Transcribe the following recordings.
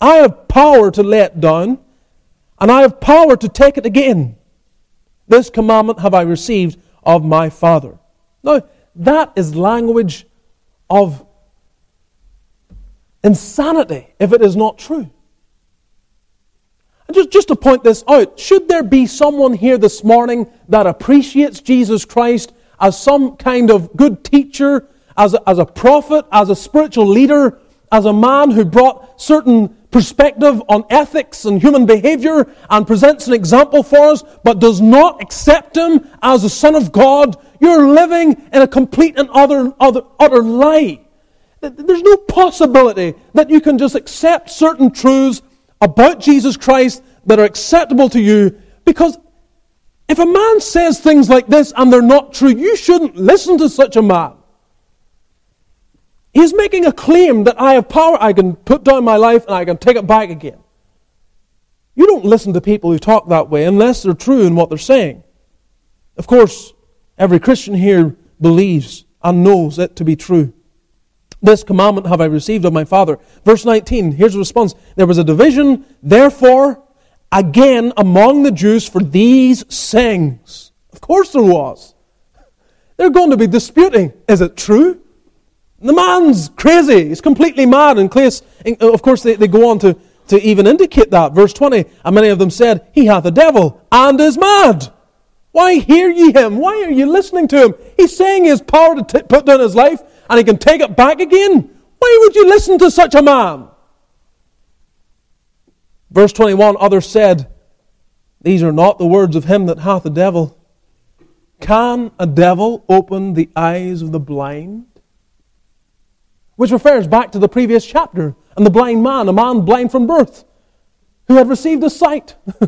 I have power to lay it down, and I have power to take it again. This commandment have I received of my Father. Now, that is language of insanity if it is not true. And just, just to point this out, should there be someone here this morning that appreciates Jesus Christ as some kind of good teacher, as a, as a prophet, as a spiritual leader, as a man who brought certain perspective on ethics and human behavior and presents an example for us, but does not accept him as the Son of God, you're living in a complete and utter, utter, utter lie. There's no possibility that you can just accept certain truths about Jesus Christ that are acceptable to you because if a man says things like this and they're not true, you shouldn't listen to such a man. He's making a claim that I have power, I can put down my life and I can take it back again. You don't listen to people who talk that way unless they're true in what they're saying. Of course, every Christian here believes and knows it to be true. This commandment have I received of my Father. Verse 19, here's the response. There was a division, therefore, again among the Jews for these sayings. Of course there was. They're going to be disputing. Is it true? The man's crazy. He's completely mad. And uh, of course, they, they go on to, to even indicate that. Verse 20, and many of them said, He hath a devil and is mad. Why hear ye him? Why are you listening to him? He's saying he has power to t- put down his life and he can take it back again. Why would you listen to such a man? Verse 21 Others said, These are not the words of him that hath a devil. Can a devil open the eyes of the blind? Which refers back to the previous chapter and the blind man, a man blind from birth, who had received a sight.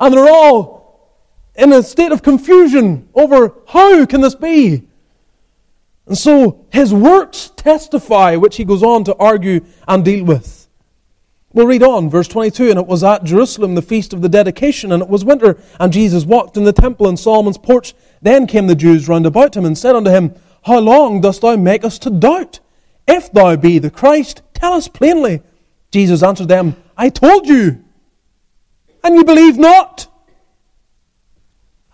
and they're all in a state of confusion over how can this be? And so his works testify, which he goes on to argue and deal with. We'll read on, verse 22. And it was at Jerusalem, the feast of the dedication, and it was winter, and Jesus walked in the temple in Solomon's porch. Then came the Jews round about him and said unto him, How long dost thou make us to doubt? If thou be the Christ, tell us plainly. Jesus answered them, I told you, and you believe not.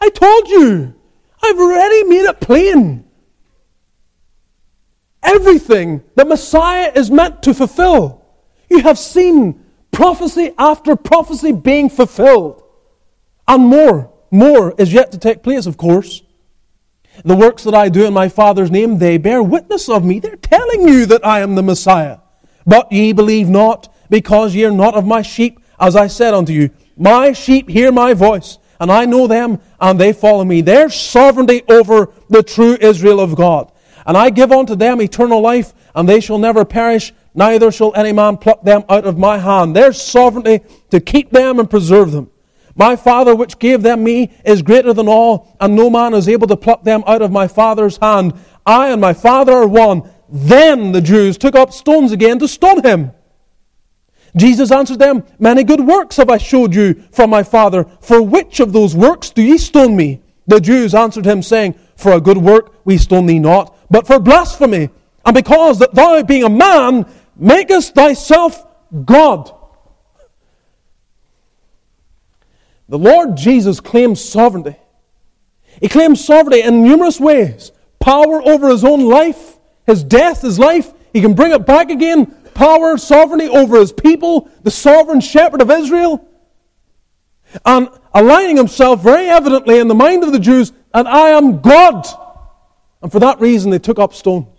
I told you. I've already made it plain everything the Messiah is meant to fulfill. You have seen prophecy after prophecy being fulfilled. And more, more is yet to take place, of course. The works that I do in my Father's name, they bear witness of me. They're telling you that I am the Messiah. But ye believe not, because ye are not of my sheep, as I said unto you. My sheep hear my voice, and I know them, and they follow me. Their sovereignty over the true Israel of God. And I give unto them eternal life, and they shall never perish, neither shall any man pluck them out of my hand. Their sovereignty to keep them and preserve them. My Father which gave them me is greater than all, and no man is able to pluck them out of my Father's hand. I and my Father are one. Then the Jews took up stones again to stone him. Jesus answered them, Many good works have I showed you from my Father. For which of those works do ye stone me? The Jews answered him, saying, For a good work we stone thee not, but for blasphemy, and because that thou, being a man, makest thyself God. The Lord Jesus claims sovereignty. He claims sovereignty in numerous ways power over his own life, his death, his life. He can bring it back again. Power, sovereignty over his people, the sovereign shepherd of Israel. And aligning himself very evidently in the mind of the Jews, and I am God. And for that reason, they took up stones.